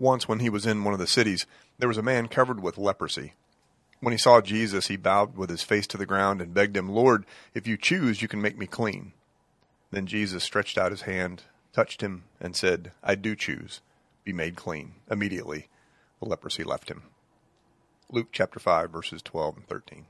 Once, when he was in one of the cities, there was a man covered with leprosy. When he saw Jesus, he bowed with his face to the ground and begged him, Lord, if you choose, you can make me clean. Then Jesus stretched out his hand, touched him, and said, I do choose. Be made clean. Immediately, the leprosy left him. Luke chapter 5, verses 12 and 13.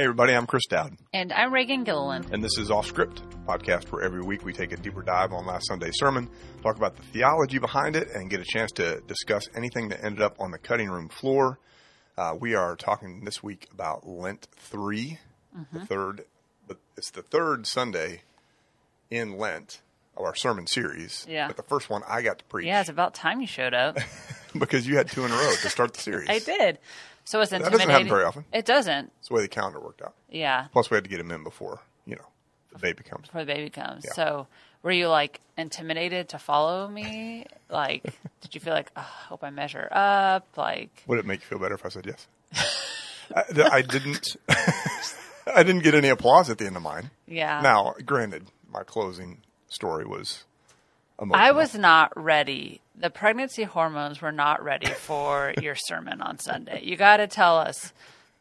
Hey everybody, I'm Chris Dowd, And I'm Reagan Gilliland. and this is Off Script, a podcast where every week we take a deeper dive on last Sunday's sermon, talk about the theology behind it, and get a chance to discuss anything that ended up on the cutting room floor. Uh, we are talking this week about Lent 3, the third, but it's the third Sunday in Lent of our sermon series. Yeah. But the first one I got to preach Yeah, it's about time you showed up. because you had two in a row to start the series. I did. So it's doesn't happen very often. It doesn't. It's the way the calendar worked out. Yeah, Plus, we had to get him in before, you know, the baby comes. before the baby comes. Yeah. So were you like intimidated to follow me? Like, did you feel like, oh, I hope I measure up? Like, Would it make you feel better if I said yes? I, I didn't. I didn't get any applause at the end of mine. yeah. Now, granted, my closing story was emotional. I was not ready. The pregnancy hormones were not ready for your sermon on Sunday. You got to tell us.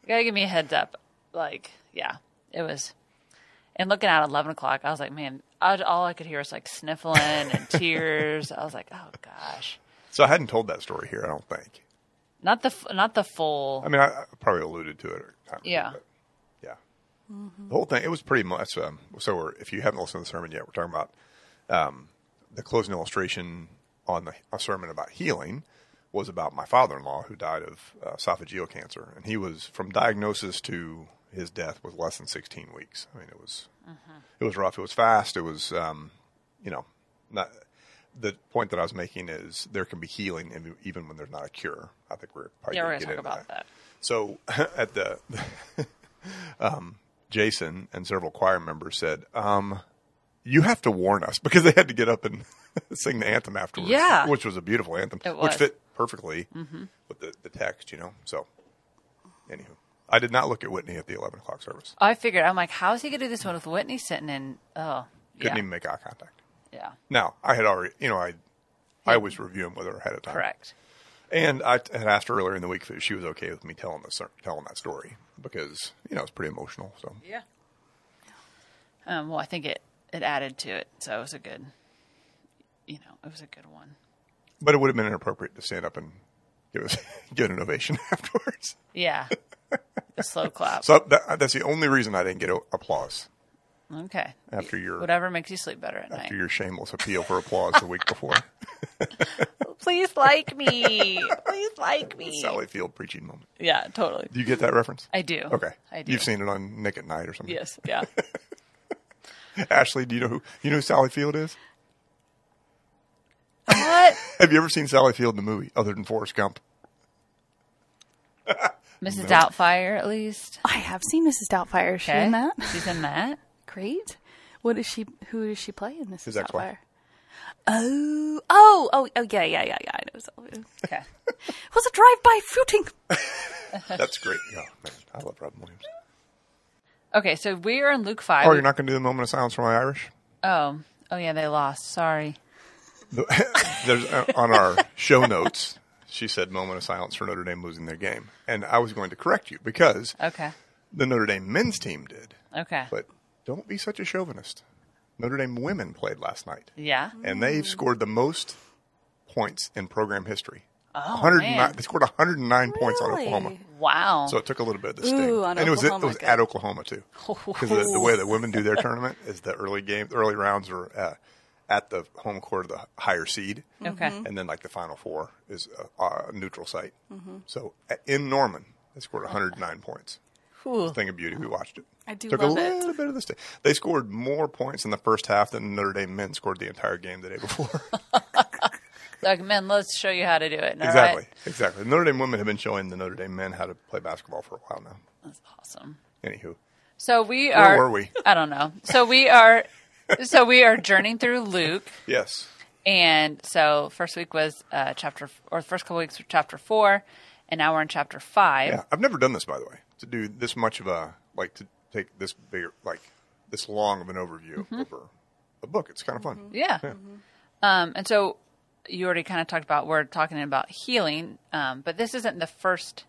You got to give me a heads up. Like, yeah, it was. And looking at eleven o'clock, I was like, man, I, all I could hear was like sniffling and tears. I was like, oh gosh, so I hadn't told that story here. I don't think. not the not the full. I mean, I, I probably alluded to it. At the time Yeah. but yeah. The whole thing. It was pretty much. Um, so, we're, if you haven't listened to the sermon yet, we're talking about um, the closing illustration on the a sermon about healing was about my father-in-law who died of uh, esophageal cancer, and he was from diagnosis to his death was less than 16 weeks. I mean, it was it was rough. It was fast. It was um, you know not. The point that I was making is there can be healing in- even when there's not a cure. I think we're probably yeah, gonna gonna talk about that. so at the, um, Jason and several choir members said, um, "You have to warn us," because they had to get up and sing the anthem afterwards. Yeah. which was a beautiful anthem, which. Mm-hmm. fit perfectly with the, the text, you know. So, anywho, I did not look at Whitney at the eleven o'clock service. I figured I'm like, how is he gonna do this one with Whitney sitting in? Oh, Couldn't yeah, even make eye contact. yeah, Now I had already, you know, I I always review him with her ahead of time. correct. And I had asked her earlier in the week if she was okay with me telling the telling that story because you know it's pretty emotional. So Yeah. Um, well, I think it it added to it, so it was a good. You know, it was a good one. But it would have been inappropriate to stand up and give us give an ovation afterwards. Yeah. the slow clap. So that, that's the only reason I didn't get a, applause okay. after your Whatever makes you sleep better at after night. After your shameless appeal for applause the week before. Please like me. Please like me. Sally Field preaching moment. Yeah, totally. Do you get that reference? I do. Okay, I do. You've seen it on Nick at Nite or something. Yes. Yeah. Ashley, do you know who you know who Sally Field is? what? Have you ever seen Sally Field in the movie other than Forrest Gump? Mrs. Doubtfire, at least. I have seen Mrs. Doubtfire. Is she Okay. in that? She's in that. Great. What is she? Who does she play in Mrs. His ex-wife. Doubtfire? Oh, oh, oh, oh, yeah, yeah, yeah, yeah. I know. So, it Okay. was a drive-by shooting. That's great. Oh man, I love Robin Williams. Okay, so we are in Luke 5. Oh, you're not going to do the moment of silence for my Irish? Oh. Oh, yeah, they lost. Sorry. There's uh, on our show notes. She said moment of silence for Notre Dame losing their game, and I was going to correct you because Okay. the Notre Dame men's team did. Okay. But don't be such a chauvinist. Notre Dame women played last night, yeah. and they've scored the most points in program history. Oh, man. They scored 109 points on Really? Oklahoma. Wow. So it took a little bit of the sting, Ooh, on and it was it Oklahoma, was good. at Oklahoma too, because the, the way that women do their tournament is the early game, the early rounds are uh, at the home court of the higher seed, okay. and then like the final four is a, a neutral site. Mm-hmm. So uh, in Norman, they scored 109 points. Whew. Thing of beauty, we watched it. I do Took love a it. little bit of the sting. They scored more points in the first half than Notre Dame men scored the entire game the day before. Like, men, let's show you how to do it. all exactly, right? exactly. Notre Dame women have been showing the Notre Dame men how to play basketball for a while now. That's awesome. Anywho, So we are. Where were we? I don't know. So we are. So we are journeying through Luke, yes, And so first week was uh, chapter, or first couple weeks were chapter four, and now we're in chapter five. Yeah, I've never done this, by the way, to do this much of a like to take this bigger, like this long of an overview over a book. It's kind of fun. Yeah. Um, and so you already kind of talked about we're talking about healing, um, but this isn't the first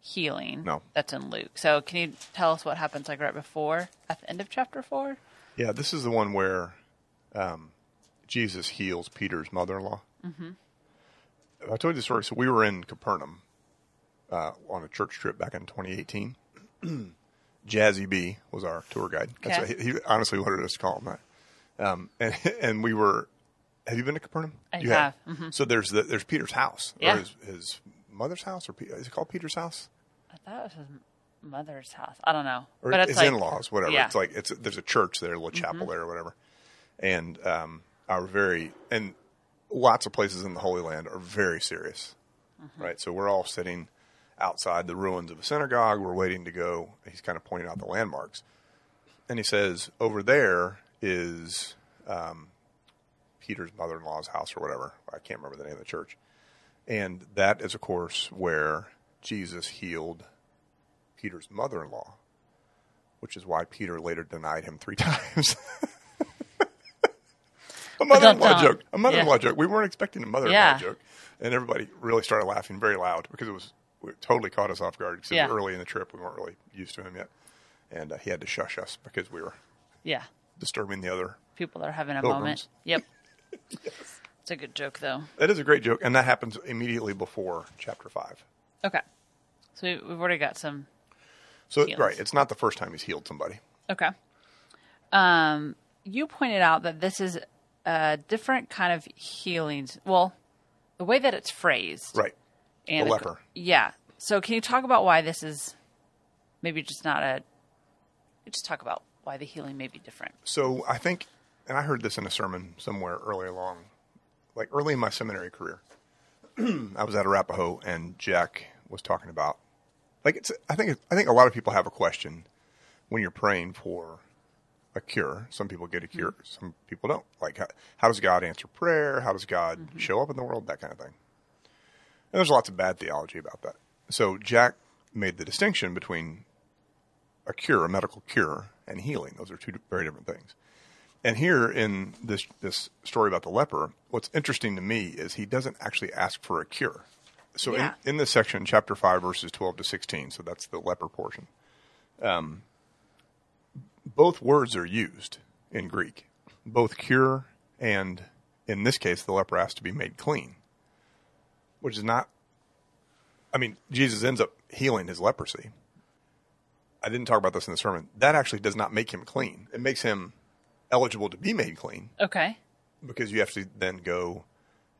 healing No. that's in Luke. So can you tell us what happens like right before at the end of chapter four? Yeah, this is the one where um, Jesus heals Peter's mother-in-law. Mm-hmm. I told you the story. So we were in Capernaum uh, on a church trip back in 2018. Jazzy B was our tour guide. That's Okay. what he, he honestly wanted us to call him that. Um, and and we were. Have you been to Capernaum? I you have. Mm-hmm. So there's the, there's Peter's house, Yeah. or his, his mother's house, or is it called Peter's house? I thought it was his mother's house. I don't know, or but it's his like, in-laws, whatever. Yeah. It's like it's there's a church there, a little chapel there, or whatever. And um, our very and lots of places in the Holy Land are very serious, right? So we're all sitting outside the ruins of a synagogue. We're waiting to go. He's kind of pointing out the landmarks, and he says, "Over there is um, Peter's mother-in-law's house, or whatever. I can't remember the name of the church." And that is, of course, where Jesus healed Peter's mother in law, which is why Peter later denied him three times. a mother in law joke. A mother in law Yeah. joke. We weren't expecting a mother in law Yeah. joke. And everybody really started laughing very loud because it was it totally caught us off guard because Yeah. early in the trip. We weren't really used to him yet. And uh, he had to shush us because we were yeah, disturbing the other. people that are having a Pilgrims. moment. Yep. It's a good joke though. That is a great joke. And that happens immediately before chapter five. Okay, so we- we've already got some. So, Heals. right. It's not the first time he's healed somebody. Okay. Um, you pointed out that this is a different kind of healing. Well, the way that it's phrased, Right. And The leper. Yeah. So can you talk about why this is maybe just not a just talk about why the healing may be different. So I think, and I heard this in a sermon somewhere early along, like early in my seminary career. I was at Arapahoe, and Jack was talking about, like it's. I think I think a lot of people have a question when you're praying for a cure. Some people get a mm-hmm. cure, some people don't. Like how, how does God answer prayer? How does God mm-hmm. show up in the world? That kind of thing. And there's lots of bad theology about that. So Jack made the distinction between a cure, a medical cure, and healing. Those are two very different things. And here in this this story about the leper, what's interesting to me is he doesn't actually ask for a cure. So Yeah. in, in this section, chapter five, verses twelve to sixteen, so that's the leper portion. Um, both words are used in Greek, both cure and, in this case, the leper has to be made clean, which is not. I mean, Jesus ends up healing his leprosy. I didn't talk about this in the sermon. That actually does not make him clean. It makes him eligible to be made clean Okay. because you have to then go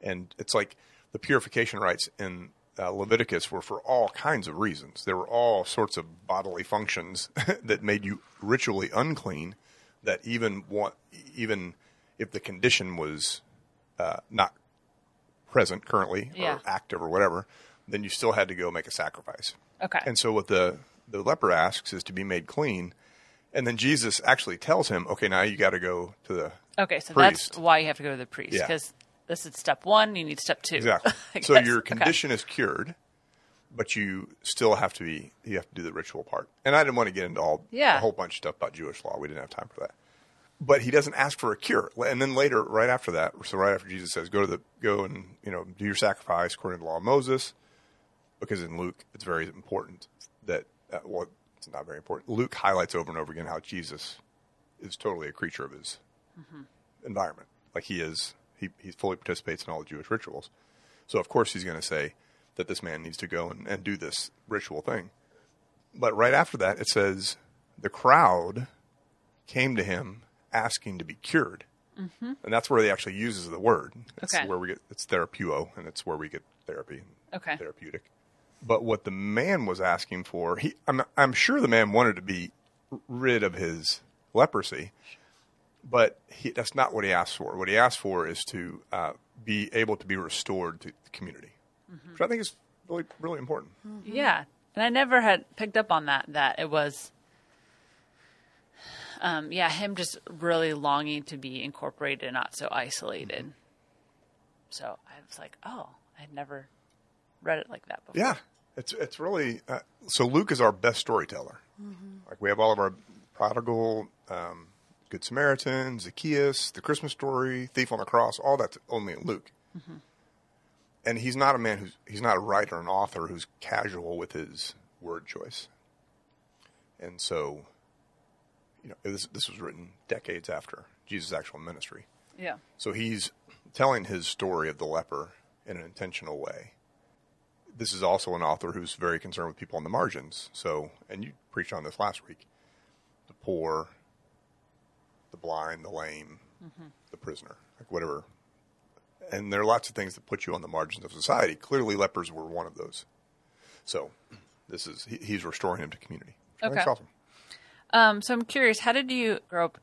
and it's like the purification rites in uh, Leviticus were for all kinds of reasons. There were all sorts of bodily functions that made you ritually unclean. That even what, even if the condition was uh, not present currently Yeah. or active or whatever, then you still had to go make a sacrifice. Okay. And so what the the leper asks is to be made clean, and then Jesus actually tells him, "Okay, now you got to go to the okay, so priest. that's why you have to go to the priest Yeah. because this is step one. You need step two. Exactly. I so guess. your Okay. condition is cured, but you still have to be you have to do the ritual part. And I didn't want to get into all Yeah. a whole bunch of stuff about Jewish law. We didn't have time for that. But he doesn't ask for a cure. And then later, right after that, so right after Jesus says, "Go to the go and you know do your sacrifice according to the law of Moses," because in Luke it's very important that uh, well it's not very important. Luke highlights over and over again how Jesus is totally a creature of his environment. Like he is, he, he fully participates in all the Jewish rituals. So of course he's going to say that this man needs to go and, and do this ritual thing. But right after that, it says the crowd came to him asking to be cured, mm-hmm. and that's where he actually uses the word. It's Okay. where we get it's therapeuo, and it's where we get therapy. Okay. Therapeutic. But what the man was asking for, he I'm I'm sure the man wanted to be rid of his leprosy, but he, that's not what he asked for. What he asked for is to uh, be able to be restored to the community, which I think is really really important. Yeah, and I never had picked up on that. That it was, um, yeah, him just really longing to be incorporated, and not so isolated. So I was like, oh, I'd never read it like that before. Yeah, it's it's really uh, so. Luke is our best storyteller. Like we have all of our prodigal, um, Good Samaritan, Zacchaeus, the Christmas story, Thief on the Cross. All that's only in Luke. And he's not a man who's he's not a writer, an author who's casual with his word choice. And so, you know, this this was written decades after Jesus' actual ministry. Yeah. So he's telling his story of the leper in an intentional way. This is also an author who's very concerned with people on the margins. So, and you preached on this last week the poor, the blind, the lame, the prisoner, like whatever. And there are lots of things that put you on the margins of society. Clearly, lepers were one of those. So, this is he, he's restoring him to community. Which I think is Okay. awesome. Um, so I'm curious, how did you grow up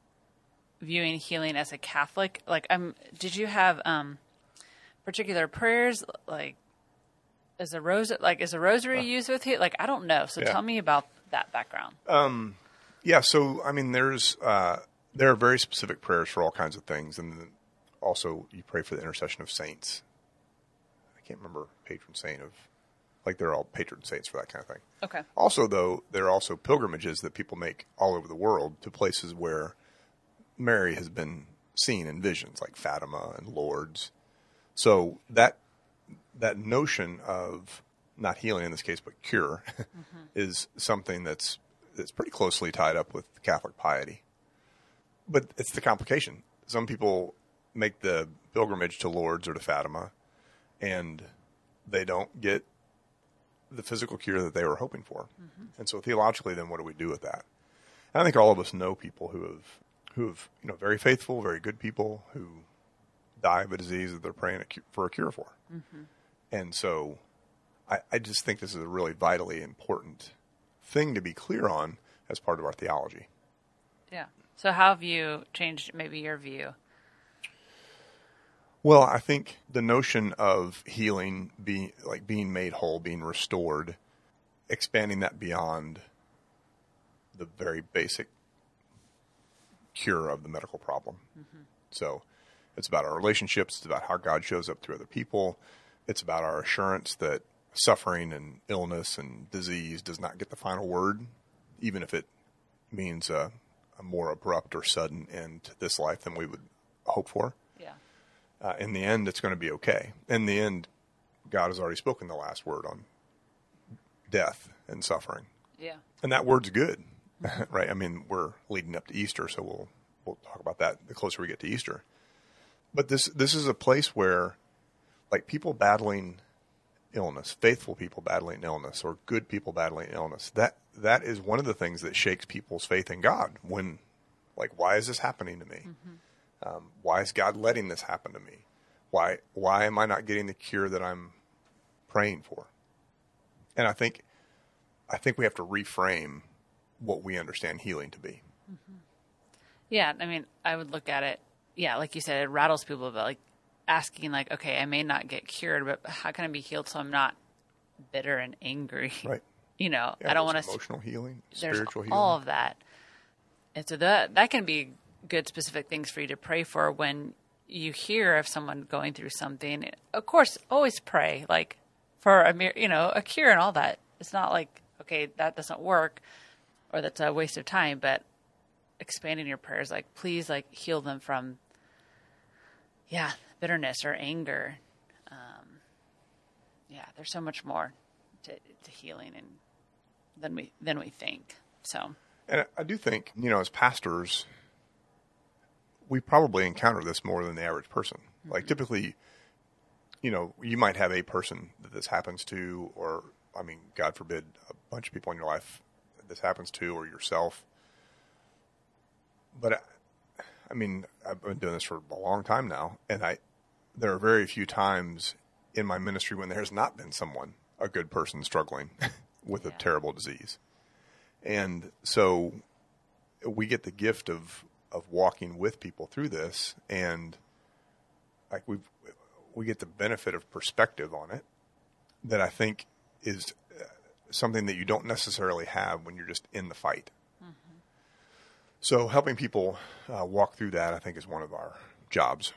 viewing healing as a Catholic? Like, um, did you have um, particular prayers? Like, is a rose like is a rosary used with it? Like, I don't know. So Yeah. tell me about that background. Yeah, so I mean, there's uh, there are very specific prayers for all kinds of things, and then also you pray for the intercession of saints. I can't remember patron saint of, like they're all patron saints for that kind of thing. okay. Also, though, there are also pilgrimages that people make all over the world to places where Mary has been seen in visions, like Fatima and Lourdes. So that that notion of not healing in this case, but cure, mm-hmm. is something that's that's pretty closely tied up with Catholic piety. But it's the complication. Some people make the pilgrimage to Lourdes or to Fatima, and they don't get the physical cure that they were hoping for. Mm-hmm. And so theologically, then what do we do with that? And I think all of us know people who have who have you know very faithful, very good people who die of a disease that they're praying for a cure for. Mm-hmm. And so, I, I just think this is a really vitally important thing to be clear on as part of our theology. Yeah. So how have you changed maybe your view? Well, I think the notion of healing, being like being made whole, being restored, expanding that beyond the very basic cure of the medical problem. Mm-hmm. So, it's about our relationships. It's about how God shows up through other people. It's about our assurance that suffering and illness and disease does not get the final word, even if it means a, a more abrupt or sudden end to this life than we would hope for Yeah. uh, in the end, it's going to be okay. In the end, God has already spoken the last word on death and suffering, Yeah. and that word's good, right? I mean, we're leading up to Easter, so we'll we'll talk about that the closer we get to Easter. But this this is a place where, like, people battling illness, faithful people battling illness, or good people battling illness, that that is one of the things that shakes people's faith in God. When, like, why is this happening to me? Um, why is God letting this happen to me? Why why am I not getting the cure that I'm praying for? And I think I think we have to reframe what we understand healing to be. Yeah, I mean, I would look at it. Yeah, like you said, it rattles people, but like asking, like, okay, I may not get cured, but how can I be healed so I'm not bitter and angry? Right. You know, Yeah, I don't want to. emotional healing, spiritual healing. all of that, and so that that can be good, specific things for you to pray for when you hear of someone going through something. Of course, always pray like for a mir- you know a cure and all that. It's not like okay that doesn't work or that's a waste of time, but expanding your prayers like please like heal them from yeah bitterness or anger um, yeah there's so much more to, to healing and than we than we think so And I do think, you know, as pastors, we probably encounter this more than the average person. Like typically, you know, you might have a person that this happens to, or I mean, God forbid, a bunch of people in your life that this happens to, or yourself. But I, I mean, I've been doing this for a long time now, and I there are very few times in my ministry when there has not been someone, a good person, struggling with a terrible disease. And so we get the gift of of walking with people through this and like we we get the benefit of perspective on it that I think is uh, something that you don't necessarily have when you're just in the fight. So helping people uh, walk through that I think is one of our jobs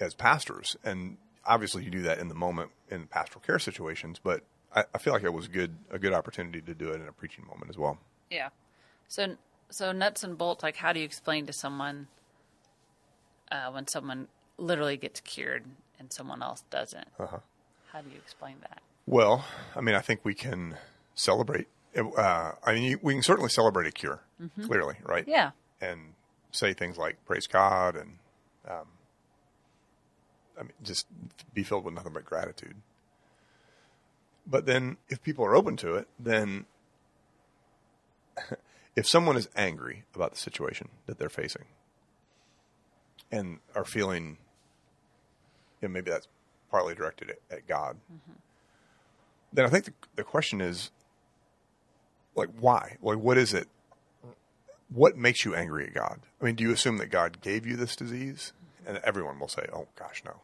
as pastors and obviously you do that in the moment in pastoral care situations, but I, I feel like it was good a good opportunity to do it in a preaching moment as well. Yeah. So so nuts and bolts. Like, how do you explain to someone uh, when someone literally gets cured and someone else doesn't? Uh-huh. How do you explain that? Well, I mean, I think we can celebrate. Uh, I mean, you- we can certainly celebrate a cure, clearly, right? Yeah. And say things like "Praise God" and, um, I mean, just be filled with nothing but gratitude. But then, if people are open to it, then if someone is angry about the situation that they're facing and are feeling, you know, maybe that's partly directed at, at God, mm-hmm. then I think the, the question is, like, why? Like, what is it? What makes you angry at God? I mean, do you assume that God gave you this disease? And everyone will say, oh, gosh, no.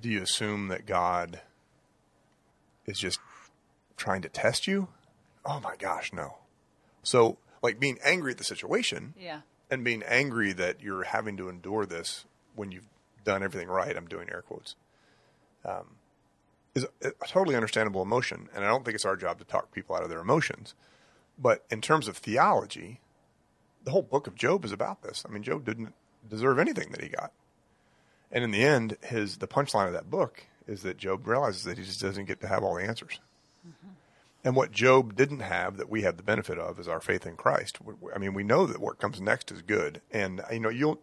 Do you assume that God is just trying to test you? Oh, my gosh, no. So, like, being angry at the situation Yeah. and being angry that you're having to endure this when you've done everything right, I'm doing air quotes, um, is a, a totally understandable emotion. And I don't think it's our job to talk people out of their emotions. But in terms of theology, the whole book of Job is about this. I mean, Job didn't deserve anything that he got. And in the end, his the punchline of that book is that Job realizes that he just doesn't get to have all the answers. Mm-hmm. And what Job didn't have that we have the benefit of is our faith in Christ. I mean, we know that what comes next is good. And uh, you know, you'll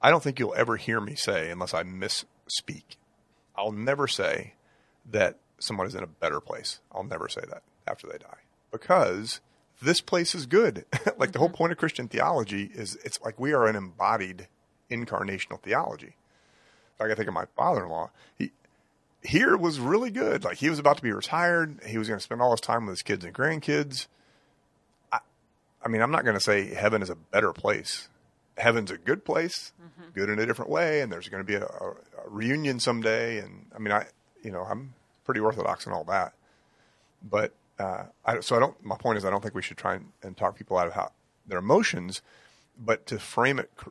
I don't think you'll ever hear me say unless I misspeak. I'll never say that someone is in a better place. I'll never say that after they die. Because this place is good. like the whole mm-hmm. point of Christian theology is it's like we are an embodied incarnational theology. Like I think of my father-in-law, he here was really good. Like he was about to be retired. He was going to spend all his time with his kids and grandkids. I, I mean, I'm not going to say heaven is a better place. Heaven's a good place, good in a different way, and there's going to be a, a, a reunion someday. And I mean, I, you know, I'm pretty orthodox and all that, but uh, I, so I don't. My point is, I don't think we should try and, and talk people out of how their emotions, but to frame it cr-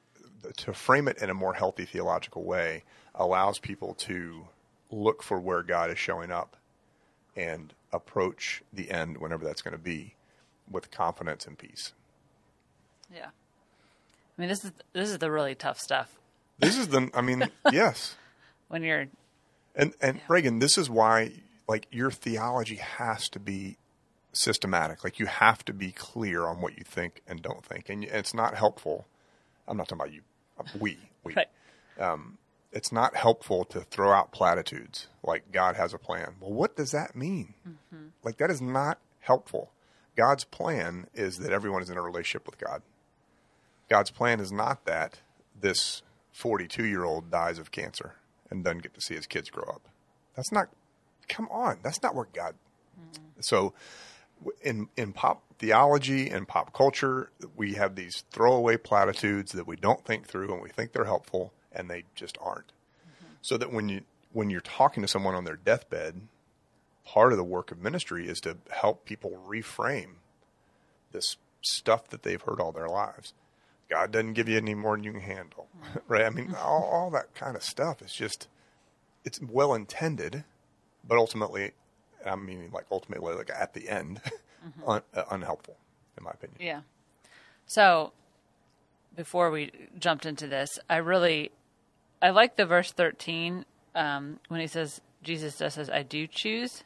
to frame it in a more healthy theological way allows people to look for where God is showing up and approach the end, whenever that's going to be, with confidence and peace. Yeah. I mean, this is this is the really tough stuff This is the. I mean, yes, when you're and and Reagan, this is why like your theology has to be systematic. Like you have to be clear on what you think and don't think, and it's not helpful. I'm not talking about you. Uh, we we. right. Um, it's not helpful to throw out platitudes like God has a plan. Well, what does that mean? Mm-hmm. Like that is not helpful. God's plan is that everyone is in a relationship with God. God's plan is not that this 42 year old dies of cancer and doesn't get to see his kids grow up. That's not, come on, that's not where God. Mm-hmm. So w- in, in pop theology and pop culture, we have these throwaway platitudes that we don't think through and we think they're helpful and they just aren't. Mm-hmm. So that when you, when you're talking to someone on their deathbed, part of the work of ministry is to help people reframe this stuff that they've heard all their lives. God doesn't give you any more than you can handle, mm-hmm. right? I mean, all, all that kind of stuff is just, it's well intended, but ultimately, I mean, like ultimately, like at the end, un, uh, unhelpful, in my opinion. Yeah. So before we jumped into this, I really I like the verse thirteen um, when he says Jesus just says, "I do choose,"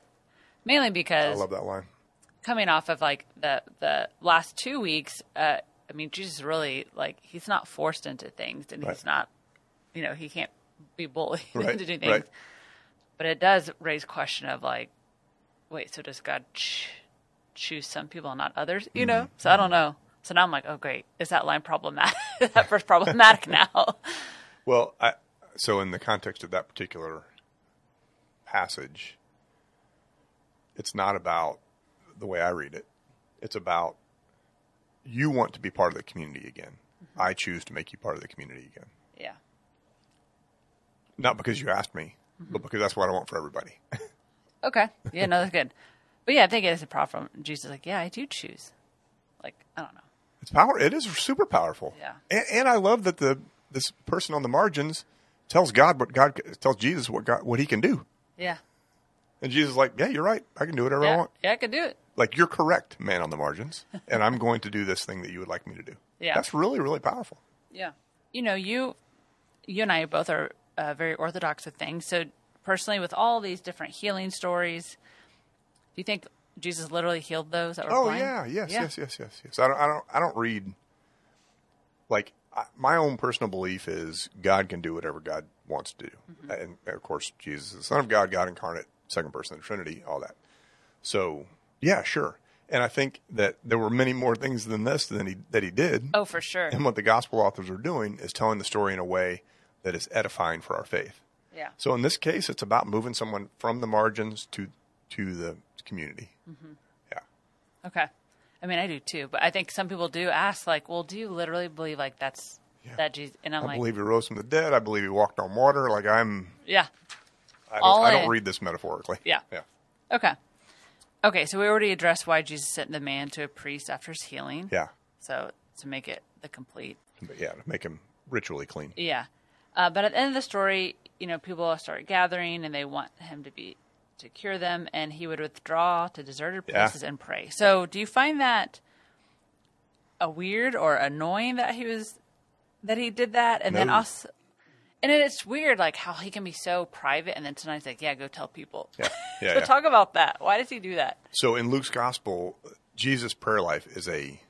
mainly because I love that line. coming off of like the the last two weeks, uh, I mean, Jesus really like he's not forced into things, and Right. he's not, you know, he can't be bullied Right, into doing things. right. But it does raise question of like, wait, so does God ch- choose some people and not others? You know, Mm-hmm. so I don't know. So now I'm like, oh great, is that line problematic? that verse problematic now? Well, I, so in the context of that particular passage, it's not about the way I read it. It's about you want to be part of the community again. I choose to make you part of the community again. yeah, Not because you asked me, but because that's what I want for everybody. okay, yeah, no, that's good. But yeah, I think it is a problem. Jesus, is like, yeah, I do choose. Like, I don't know. It's power. It is super powerful. Yeah. And, and I love that the this person on the margins tells God what God tells Jesus what God what he can do. Yeah. And Jesus is like, yeah, you're right. I can do whatever I want. Yeah, I can do it. Like you're correct, man on the margins, and I'm going to do this thing that you would like me to do. Yeah. That's really really powerful. Yeah. You know, you you and I both are uh, very orthodox with things. So personally, with all these different healing stories, do you think Jesus literally healed those that were Oh blind? yeah, yes, Yeah. yes, yes, yes, yes. I don't, I don't, I don't read. Like I, my own personal belief is God can do whatever God wants to do, Mm-hmm. and, of course Jesus is the Son of God, God incarnate, second person of the Trinity, all that. So yeah, sure. And I think that there were many more things than this than he that he did. Oh, for sure. And what the gospel authors are doing is telling the story in a way that is edifying for our faith. Yeah. So in this case, it's about moving someone from the margins to to the community. Mm-hmm. Yeah. Okay. I mean, I do too, but I think some people do ask, like, "Well, do you literally believe like that's that Jesus?" And I'm I like, believe he rose from the dead. I believe he walked on water. Like I'm, "Yeah, I don't, All I don't in. read this metaphorically. Yeah. yeah, okay, okay." So we already addressed why Jesus sent the man to a priest after his healing. yeah, So to make it the complete yeah. To make him ritually clean. Yeah. Uh, but at the end of the story, you know, people start gathering and they want him to be to cure them, and he would withdraw to deserted Yeah. places and pray. So, do you find that a weird or annoying that he was that he did that, and then also. And it's weird, like how he can be so private, and then tonight's like, yeah, go tell people. Yeah, yeah. so yeah. talk about that. Why does he do that? So in Luke's gospel, Jesus' prayer life is a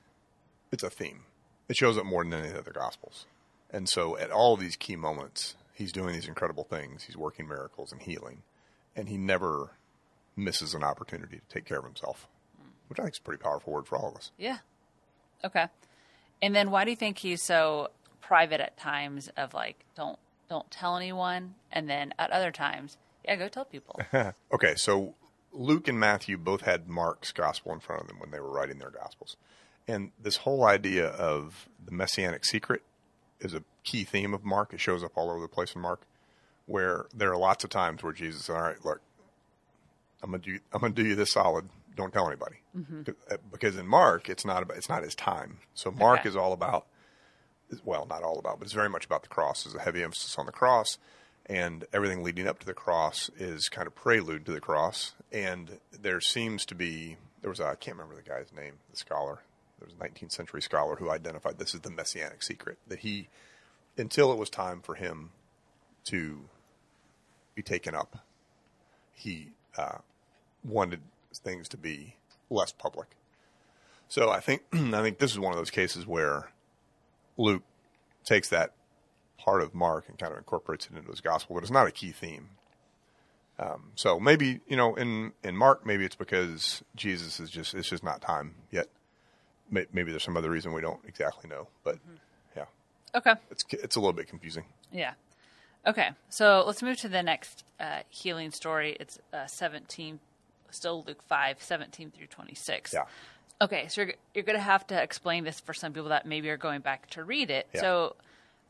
it's a theme. It shows up more than any of the other gospels. And so at all of these key moments, he's doing these incredible things. He's working miracles and healing. And he never misses an opportunity to take care of himself. Which I think is a pretty powerful word for all of us. Yeah. Okay. And then why do you think he's so private at times of like don't don't tell anyone and then at other times, yeah, go tell people. Okay, so Luke and Matthew both had Mark's gospel in front of them when they were writing their gospels. And this whole idea of the messianic secret is a key theme of Mark. It shows up all over the place in Mark, where there are lots of times where Jesus All right, look, I'm gonna do I'm gonna do you this solid. Don't tell anybody. uh, Because in Mark it's not about it's not his time. So Mark Okay. is all about well, not all about, but it's very much about the cross. There's a heavy emphasis on the cross, and everything leading up to the cross is kind of prelude to the cross. And there seems to be there was a, I can't remember the guy's name, the scholar. There was a 19th century scholar who identified this as the messianic secret that he, until it was time for him to be taken up, he uh, wanted things to be less public. So I think I think this is one of those cases where Luke takes that part of Mark and kind of incorporates it into his gospel, but it's not a key theme. Um, so maybe you know, in in Mark, maybe it's because Jesus is just it's just not time yet. May- Maybe there's some other reason we don't exactly know, but yeah, okay. it's it's a little bit confusing. Yeah. Okay. So let's move to the next uh, healing story. It's uh, 17, still Luke 5, 17 through 26. Yeah. Okay. So you're, you're going to have to explain this for some people that maybe are going back to read it. Yeah. So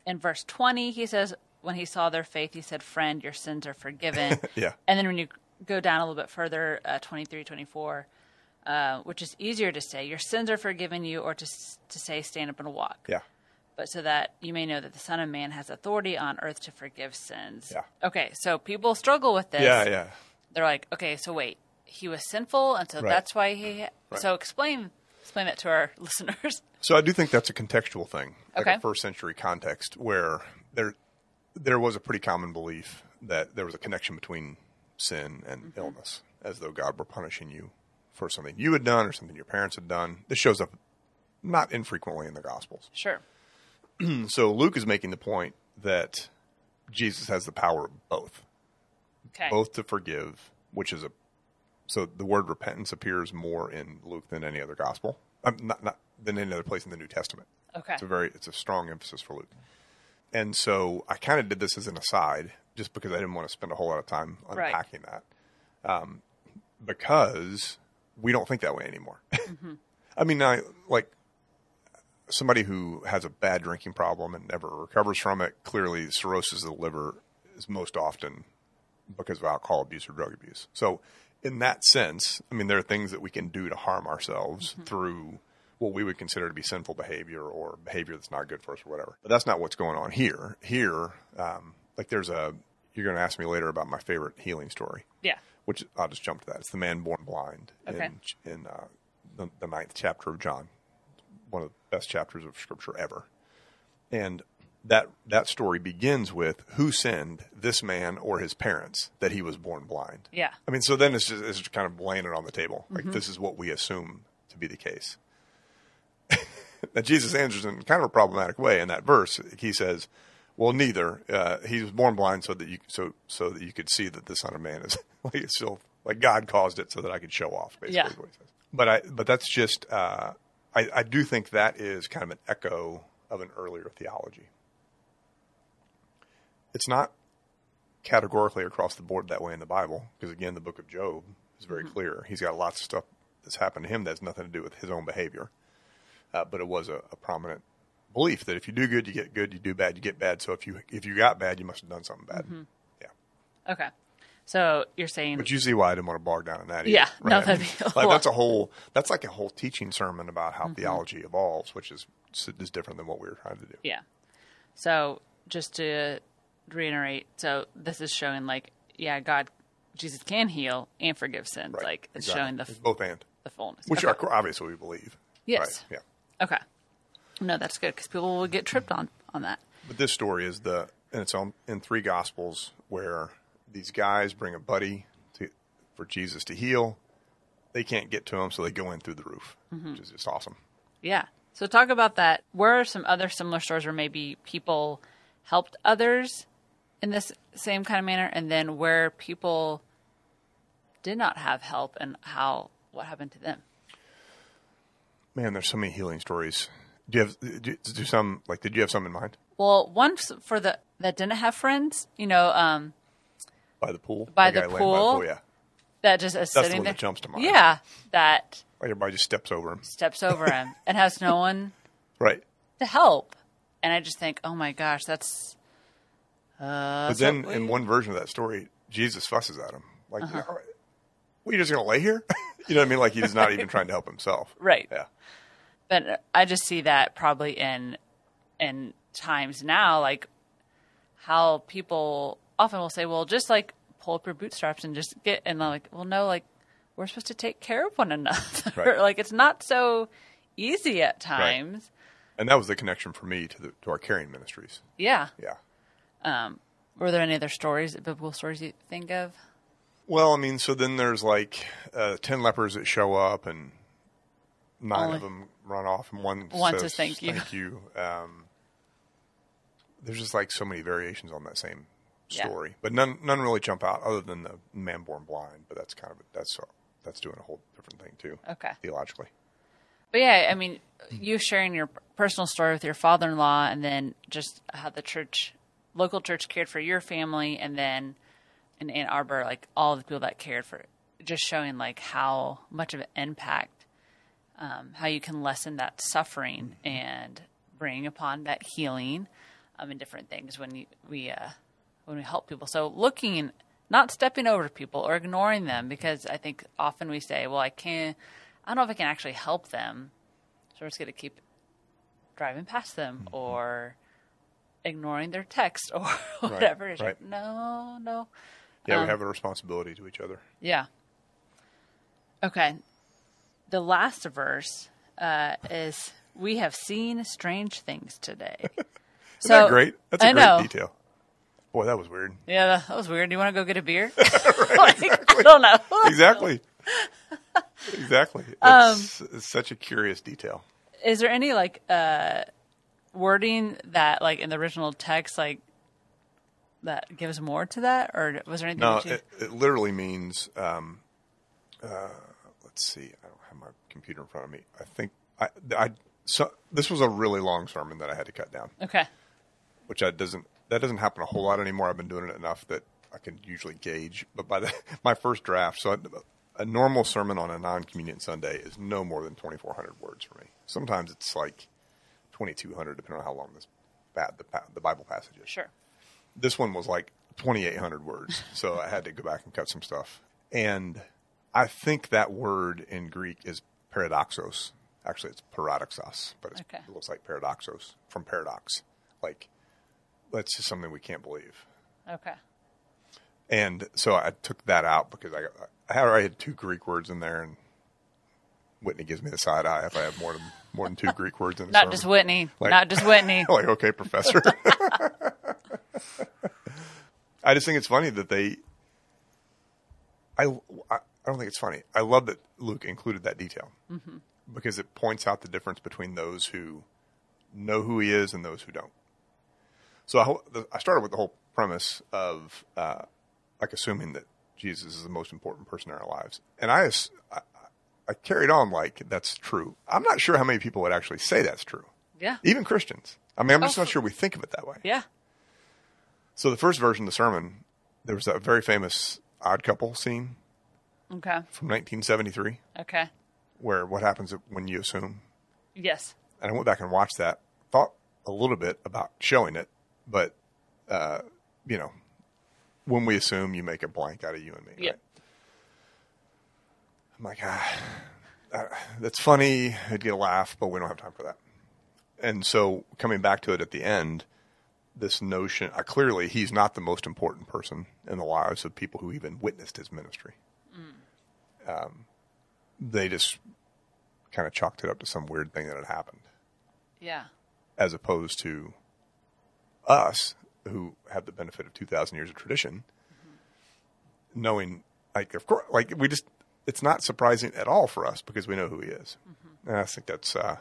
in verse 20, he says, When he saw their faith, he said, Friend, your sins are forgiven. Yeah. And then when you go down a little bit further, uh, 23, 24, uh, which is easier to say, Your sins are forgiven you, or to, to say, Stand up and walk Yeah, but so that you may know that the Son of Man has authority on earth to forgive sins. Yeah. Okay, so people struggle with this. yeah, yeah. They're like, okay, so wait, he was sinful, and so Right. that's why he. Right. So explain, explain that to our listeners. So I do think that's a contextual thing, like Okay. a first century context, where there there was a pretty common belief that there was a connection between sin and Mm-hmm. illness, as though God were punishing you for something you had done or something your parents had done. This shows up not infrequently in the Gospels. Sure. So Luke is making the point that Jesus has the power of both, Okay. both to forgive, which is a so the word repentance appears more in Luke than any other gospel, um, not not than any other place in the New Testament. Okay. It's a very it's a strong emphasis for Luke. And so I kind of did this as an aside, just because I didn't want to spend a whole lot of time Right. unpacking that, um, because we don't think that way anymore. I mean, I like somebody who has a bad drinking problem and never recovers from it. Clearly, cirrhosis of the liver is most often because of alcohol abuse or drug abuse. So, in that sense, I mean, there are things that we can do to harm ourselves through what we would consider to be sinful behavior or behavior that's not good for us or whatever. But that's not what's going on here. Here, um, like there's a you're going to ask me later about my favorite healing story, Yeah. Which I'll just jump to that. It's the man born blind Okay. in in uh, the, the ninth chapter of John, one of the best chapters of Scripture ever, and that that story begins with who sinned this man or his parents that he was born blind. Yeah. I mean, so then it's just, it's just kind of laying it on the table. Mm-hmm. Like this is what we assume to be the case. now Jesus answers in kind of a problematic way in that verse. He says, "Well, neither. Uh, he was born blind so that you so so that you could see that the Son of Man is like it's still like God caused it so that I could show off." Basically, Yeah. what he says. But I but that's just uh, I I do think that is kind of an echo of an earlier theology. It's not categorically across the board that way in the Bible, because again, the book of Job is very clear. He's got lots of stuff that's happened to him that has nothing to do with his own behavior. Uh, but it was a, a prominent belief that if you do good, you get good. You do bad, you get bad. So if you if you got bad, you must have done something bad. Yeah. Okay. So you're saying But you see why I didn't want to bog down in that. Either, Yeah, no, that'd be like lot. that's a whole that's like a whole teaching sermon about Mm-hmm. how theology evolves, which is is different than what we were trying to do. Yeah. So just to reiterate, so this is showing like, yeah, God, Jesus can heal and forgive sins. Right. Like it's Exactly. showing the It's both and, the fullness. which okay. are obviously we believe. Yes. Right. Yeah. okay. No, that's good because people will get tripped on on that. But this story is the and it's on in three gospels where these guys bring a buddy to for Jesus to heal. They can't get to him, so they go in through the roof, Mm-hmm. which is just awesome. Yeah. So talk about that. Where are some other similar stories where maybe people helped others in this same kind of manner, and then where people did not have help and how what happened to them? Man, there's so many healing stories. Do you have do, do some like? Did you have some in mind Well, one for the that didn't have friends, you know, um, by the pool? By The the guy laying pool? yeah. that just is the sitting one there. that jumps to mind. Yeah, that Like everybody just steps over him. steps over him and has no one Right. to help. And I just think, oh my gosh, that's. Uh, But then in one version of that story, Jesus fusses at him. Like, Uh-huh. "All right, well, you're just going to lay here? you know what I mean? Like he's not even trying to help himself. Right. Yeah. But I just see that probably in in times now, like how people often will say, "Well, just like pull up your bootstraps and just get," and I'm like, "Well, no, like we're supposed to take care of one another. Right. like it's not so easy at times." And that was the connection for me to the to our caring ministries. Yeah. Yeah. Um, were there any other stories, biblical stories you think of? Well, I mean, so then there's like uh, ten lepers that show up, and nine Only- of them run off, and one One says, thank you. Thank you. Um, there's just like so many variations on that same Yeah. story, but none none really jump out other than the man born blind. But that's kind of that's that's doing a whole different thing too. Okay. theologically. But yeah, I mean, you sharing your personal story with your father-in-law, and then just how the church, local church, cared for your family, and then in Ann Arbor, like all the people that cared for, it, just showing like how much of an impact, um, how you can lessen that suffering and bring upon that healing, um, and different things when you, we uh, when we help people. So looking, not stepping over people or ignoring them, because I think often we say, well, I can't. I don't know if I can actually help them, so we're just going to keep driving past them Mm-hmm. or ignoring their text or whatever. Like, right. no, no. Yeah, Um, we have a responsibility to each other. Yeah. Okay. The last verse uh, is We have seen strange things today. Isn't that great? That's a I great know. detail. Boy, that was weird. Yeah, that- was weird. Do you want to go get a beer? Like, I don't know. exactly. exactly. Um, It's, it's such a curious detail. Is there any like uh, wording that like in the original text like that gives more to that, or was there anything? No, you, it, it literally means. Um, uh, let's see. Have my computer in front of me. I think I, I. So this was a really long sermon that I had to cut down, okay. which I doesn't. That doesn't happen a whole lot anymore. I've been doing it enough that I can usually gauge. But by the my first draft, so I, a normal sermon on a non-communion Sunday is no more than twenty four hundred words for me. Sometimes it's like twenty two hundred, depending on how long this the, the Bible passage is. Sure. this one was like 2800 words so i had to go back and cut some stuff and i think that word in greek is paradoxos actually it's paradoxos but it's, Okay. it looks like paradoxos from paradox like that's just something we can't believe Okay. And so I took that out because I, I had already had two Greek words in there, and Whitney gives me the side eye if I have more than more than two Greek words in. Not just Whitney. Like- not just Whitney. like, okay, professor. I just think it's funny that they. I, I I don't think it's funny. I love that Luke included that detail because it points out the difference between those who know who he is and those who don't. So I, I started with the whole premise of uh, like assuming that Jesus is the most important person in our lives, and I, I I carried on like that's true. I'm not sure how many people would actually say that's true Yeah. even Christians. I mean, I'm just Oh, not sure we think of it that way. Yeah. So the first version of the sermon, there was that very famous odd couple scene Okay. from 1973, Okay. where what happens when you assume. Yes. And I went back and watched that, thought a little bit about showing it, but uh, you know, when we assume, you make a blank out of you and me. Yep. Right? I'm like, ah, uh, that's funny. I'd get a laugh, but we don't have time for that. And so coming back to it at the end, this notion, uh, clearly he's not the most important person in the lives of people who even witnessed his ministry. Um, they just kind of chalked it up to some weird thing that had happened Yeah. as opposed to us who have the benefit of 2000 years of tradition knowing like of course like we just it's not surprising at all for us because we know who he is and i think that's uh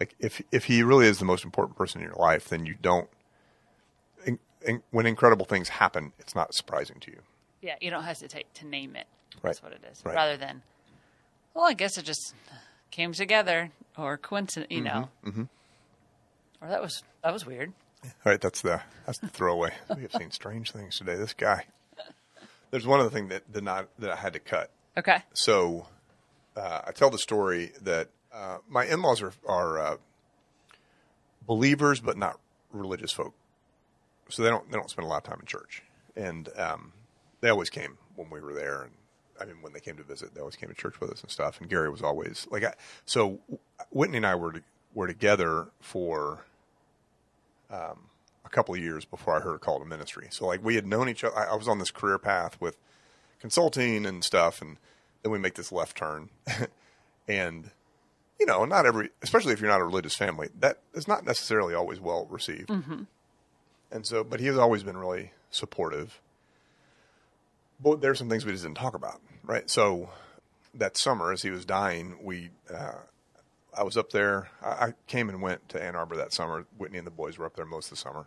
like if if he really is the most important person in your life then you don't in, in, when incredible things happen it's not surprising to you Yeah. You don't hesitate to name it. Right. That's what it is. Right. Rather than, well, I guess it just came together or coincidence, you know. Mm-hmm. Or that was that was weird. All right, that's the that's the throwaway. We have seen strange things today. This guy. There's one other thing that did not that I had to cut. Okay. So uh, I tell the story that uh, my in-laws are are uh, believers, but not religious folk. So they don't they don't spend a lot of time in church, and um, they always came when we were there, and I mean when they came to visit, they always came to church with us and stuff. And Gary was always like, I, so Whitney and I were to, were together for um, a couple of years before I heard a call to ministry. So like we had known each other. I, I was on this career path with consulting and stuff, and then we make this left turn, and you know, not every, especially if you're not a religious family, that is not necessarily always well received. And so, but he has always been really supportive. But there's some things we just didn't talk about, right? So that summer, as he was dying, we, uh, I was up there. I, I came and went to Ann Arbor that summer. Whitney and the boys were up there most of the summer,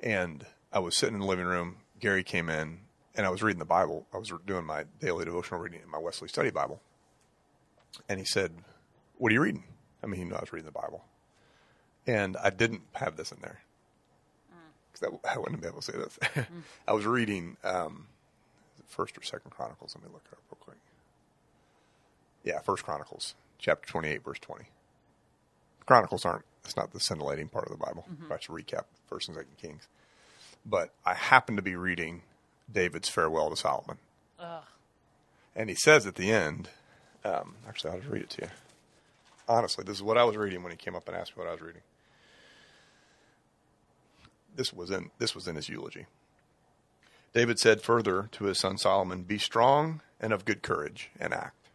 and I was sitting in the living room. Gary came in, and I was reading the Bible. I was doing my daily devotional reading in my Wesley Study Bible, and he said, "What are you reading?" I mean, he knew I was reading the Bible, and I didn't have this in there because I wouldn't be able to say this. I was reading um, First or Second Chronicles. Let me look it up real quick. Yeah, First Chronicles, chapter twenty-eight, verse twenty. Chronicles aren't. It's not the scintillating part of the Bible. If I should recap First and Second Kings, but I happen to be reading David's farewell to Solomon, Ugh. and he says at the end. Um, actually, I'll just read it to you. Honestly, this is what I was reading when he came up and asked me what I was reading. This was in this was in his eulogy. David said further to his son Solomon, "Be strong and of good courage, and act.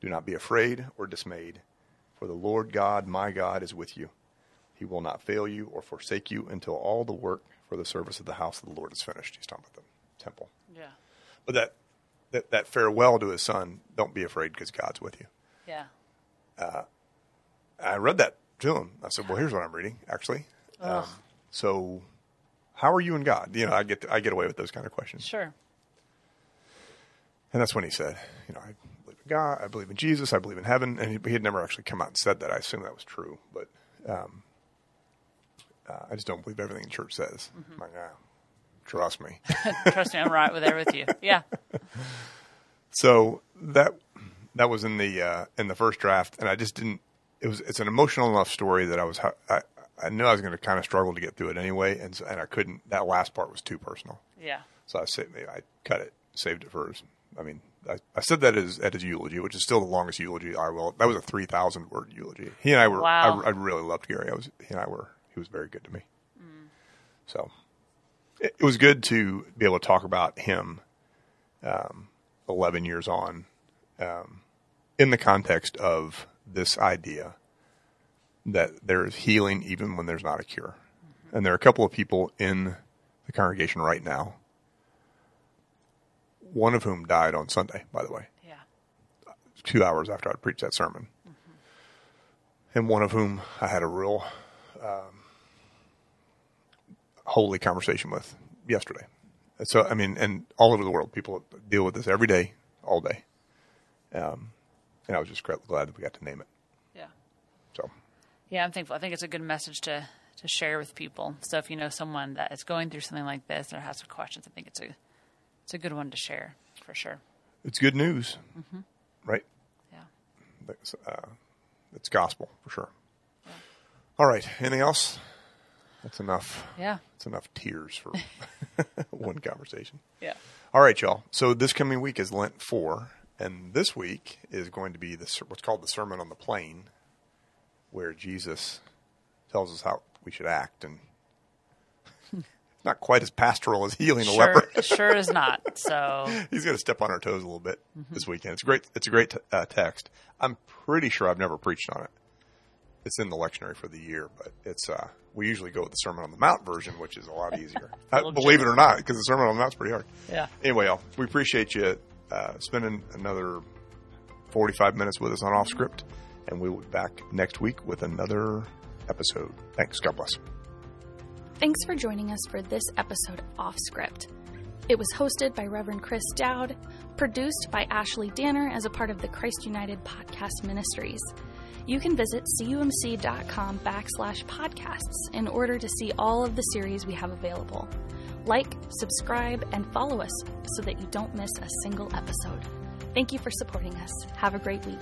Do not be afraid or dismayed, for the Lord God, my God, is with you. He will not fail you or forsake you until all the work for the service of the house of the Lord is finished." He's talking about the temple. Yeah. But that that, that farewell to his son, don't be afraid because God's with you. Yeah. Uh, I read that to him. I said, "Well, here's what I'm reading, actually. Um, so, how are you and God? You know, I get I get away with those kind of questions, Sure. and that's when he said, "You know, I believe in God, I believe in Jesus, I believe in heaven." And he, he had never actually come out and said that. I assume that was true, but um, uh, I just don't believe everything the church says. I'm like, ah, trust me. Trust me, I'm right with there with you. Yeah. So that that was in the uh, in the first draft, and I just didn't. It was it's an emotional enough story that I was I, I knew I was going to kind of struggle to get through it anyway, and so, and I couldn't. That last part was too personal, Yeah. so I saved I cut it, saved it for his. I mean, I, I said that as at his eulogy, which is still the longest eulogy I will. That was a three thousand word eulogy. He and I were. Wow. I, I really loved Gary. I was. He and I were. He was very good to me. So it, it was good to be able to talk about him, um, eleven years on, um, in the context of this idea that there is healing even when there's not a cure, and there are a couple of people in the congregation right now. One of whom died on Sunday, by the way Yeah. two hours after I'd preached that sermon. And one of whom I had a real um, holy conversation with yesterday. So, I mean, and all over the world, people deal with this every day, all day. Um, and I was just glad that we got to name it. Yeah. I'm thankful. I think it's a good message to to share with people. So if you know someone that is going through something like this or has some questions, I think it's a it's a good one to share for sure. it's good news, right? Yeah. That's, uh, it's gospel for sure. All right. Anything else? That's enough. Yeah. It's enough tears for one conversation. Yeah. All right, y'all. So this coming week is Lent four, and this week is going to be the what's called the Sermon on the Plain, where Jesus tells us how we should act, and it's not quite as pastoral as healing a leper. sure is not. So He's going to step on our toes a little bit this weekend. It's great. It's a great t- uh, text. I'm pretty sure I've never preached on it. It's in the lectionary for the year, but it's uh, we usually go with the Sermon on the Mount version, which is a lot easier. Uh, little believe it or not, because the Sermon on the Mount's pretty hard. yeah. Anyway, y'all, we appreciate you uh, spending another 45 minutes with us on Off Script, and we will be back next week with another episode. Thanks. God bless. Thanks for joining us for this episode of Off Script. It was hosted by Reverend Chris Dowd, produced by Ashley Danner as a part of the Christ United Podcast Ministries. You can visit cumc.com backslash podcasts in order to see all of the series we have available. Like, subscribe, and follow us so that you don't miss a single episode. Thank you for supporting us. Have a great week.